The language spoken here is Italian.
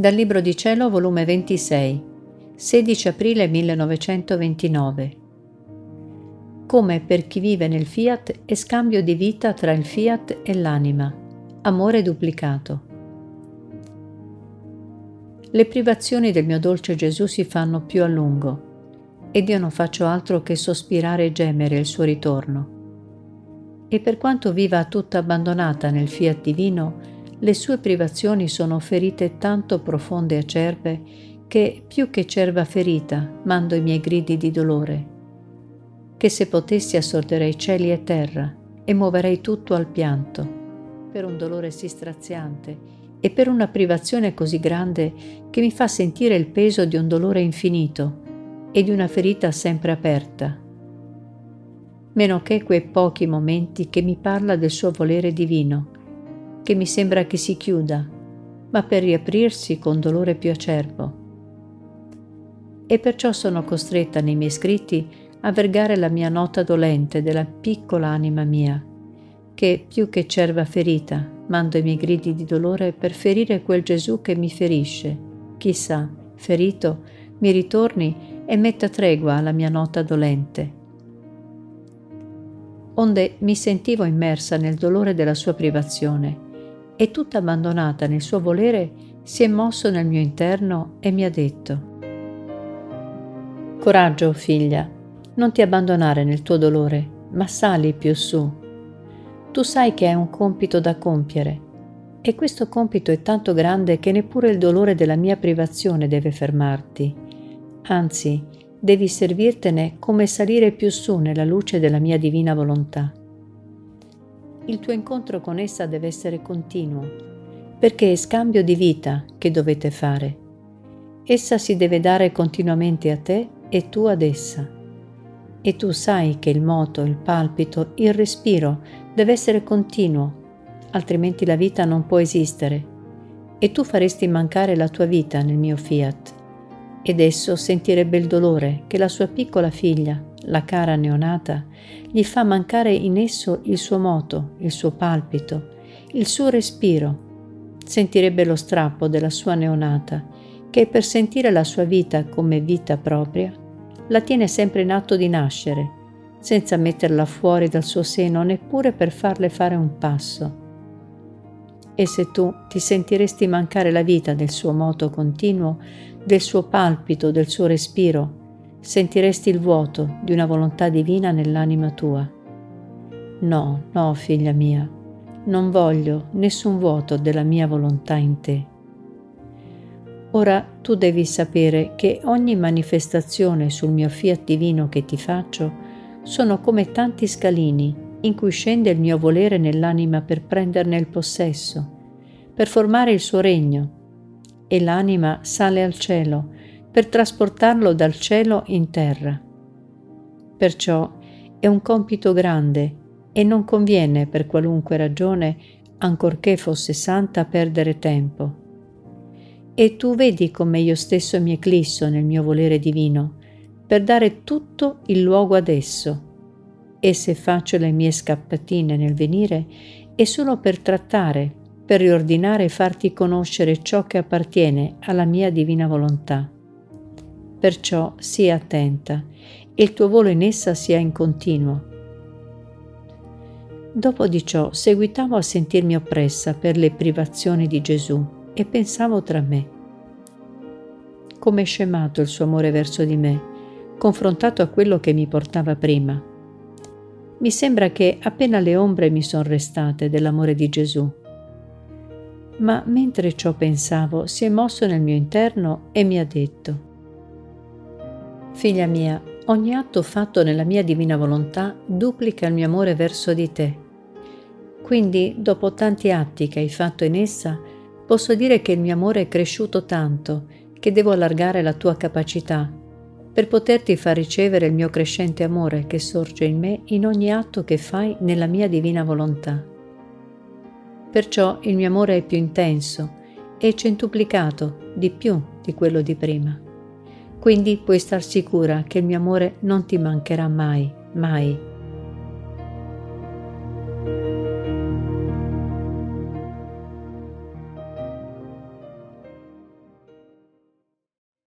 Dal Libro di Cielo, volume 26, 16 aprile 1929. Come per chi vive nel fiat è scambio di vita tra il fiat e l'anima, amore duplicato. Le privazioni del mio dolce Gesù si fanno più a lungo ed io non faccio altro che sospirare e gemere il suo ritorno. E per quanto viva tutta abbandonata nel fiat divino, le sue privazioni sono ferite tanto profonde e acerbe che, più che cerva ferita, mando i miei gridi di dolore. Che se potessi assorderei cieli e terra e muoverei tutto al pianto, per un dolore sì straziante e per una privazione così grande che mi fa sentire il peso di un dolore infinito e di una ferita sempre aperta. Meno che quei pochi momenti che mi parla del suo volere divino, che mi sembra che si chiuda, ma per riaprirsi con dolore più acerbo. E perciò sono costretta nei miei scritti a vergare la mia nota dolente della piccola anima mia, che più che cerva ferita mando i miei gridi di dolore per ferire quel Gesù che mi ferisce. Chissà, ferito, mi ritorni e metta tregua alla mia nota dolente. Onde mi sentivo immersa nel dolore della sua privazione e tutta abbandonata nel suo volere, si è mosso nel mio interno e mi ha detto, Coraggio, figlia, non ti abbandonare nel tuo dolore, ma sali più su. Tu sai che è un compito da compiere e questo compito è tanto grande che neppure il dolore della mia privazione deve fermarti. Anzi, devi servirtene come salire più su nella luce della mia divina volontà il tuo incontro con essa deve essere continuo, perché è scambio di vita che dovete fare. Essa si deve dare continuamente a te e tu ad essa. E tu sai che il moto, il palpito, il respiro deve essere continuo, altrimenti la vita non può esistere. E tu faresti mancare la tua vita nel mio fiat. Ed esso sentirebbe il dolore che la sua piccola figlia, la cara neonata, gli fa mancare in esso il suo moto, il suo palpito, il suo respiro. Sentirebbe lo strappo della sua neonata, che per sentire la sua vita come vita propria, la tiene sempre in atto di nascere, senza metterla fuori dal suo seno neppure per farle fare un passo. E se tu ti sentiresti mancare la vita del suo moto continuo, del suo palpito, del suo respiro, sentiresti il vuoto di una volontà divina nell'anima tua. No, no, figlia mia, non voglio nessun vuoto della mia volontà in te. Ora tu devi sapere che ogni manifestazione sul mio fiat divino che ti faccio sono come tanti scalini in cui scende il mio volere nell'anima per prenderne il possesso, per formare il suo regno, e l'anima sale al cielo per trasportarlo dal cielo in terra. Perciò è un compito grande e non conviene per qualunque ragione, ancorché fosse santa, perdere tempo. E tu vedi come io stesso mi eclisso nel mio volere divino, per dare tutto il luogo ad esso. E se faccio le mie scappatine nel venire, è solo per trattare, per riordinare e farti conoscere ciò che appartiene alla mia divina volontà. Perciò sii attenta e il tuo volo in essa sia in continuo. Dopo di ciò seguitavo a sentirmi oppressa per le privazioni di Gesù e pensavo tra me. Come è scemato il suo amore verso di me, confrontato a quello che mi portava prima. Mi sembra che appena le ombre mi sono restate dell'amore di Gesù. Ma mentre ciò pensavo, si è mosso nel mio interno e mi ha detto, Figlia mia, ogni atto fatto nella mia divina volontà duplica il mio amore verso di te. Quindi, dopo tanti atti che hai fatto in essa, posso dire che il mio amore è cresciuto tanto che devo allargare la tua capacità per poterti far ricevere il mio crescente amore che sorge in me in ogni atto che fai nella mia divina volontà. Perciò il mio amore è più intenso e centuplicato di più di quello di prima. Quindi puoi star sicura che il mio amore non ti mancherà mai, mai.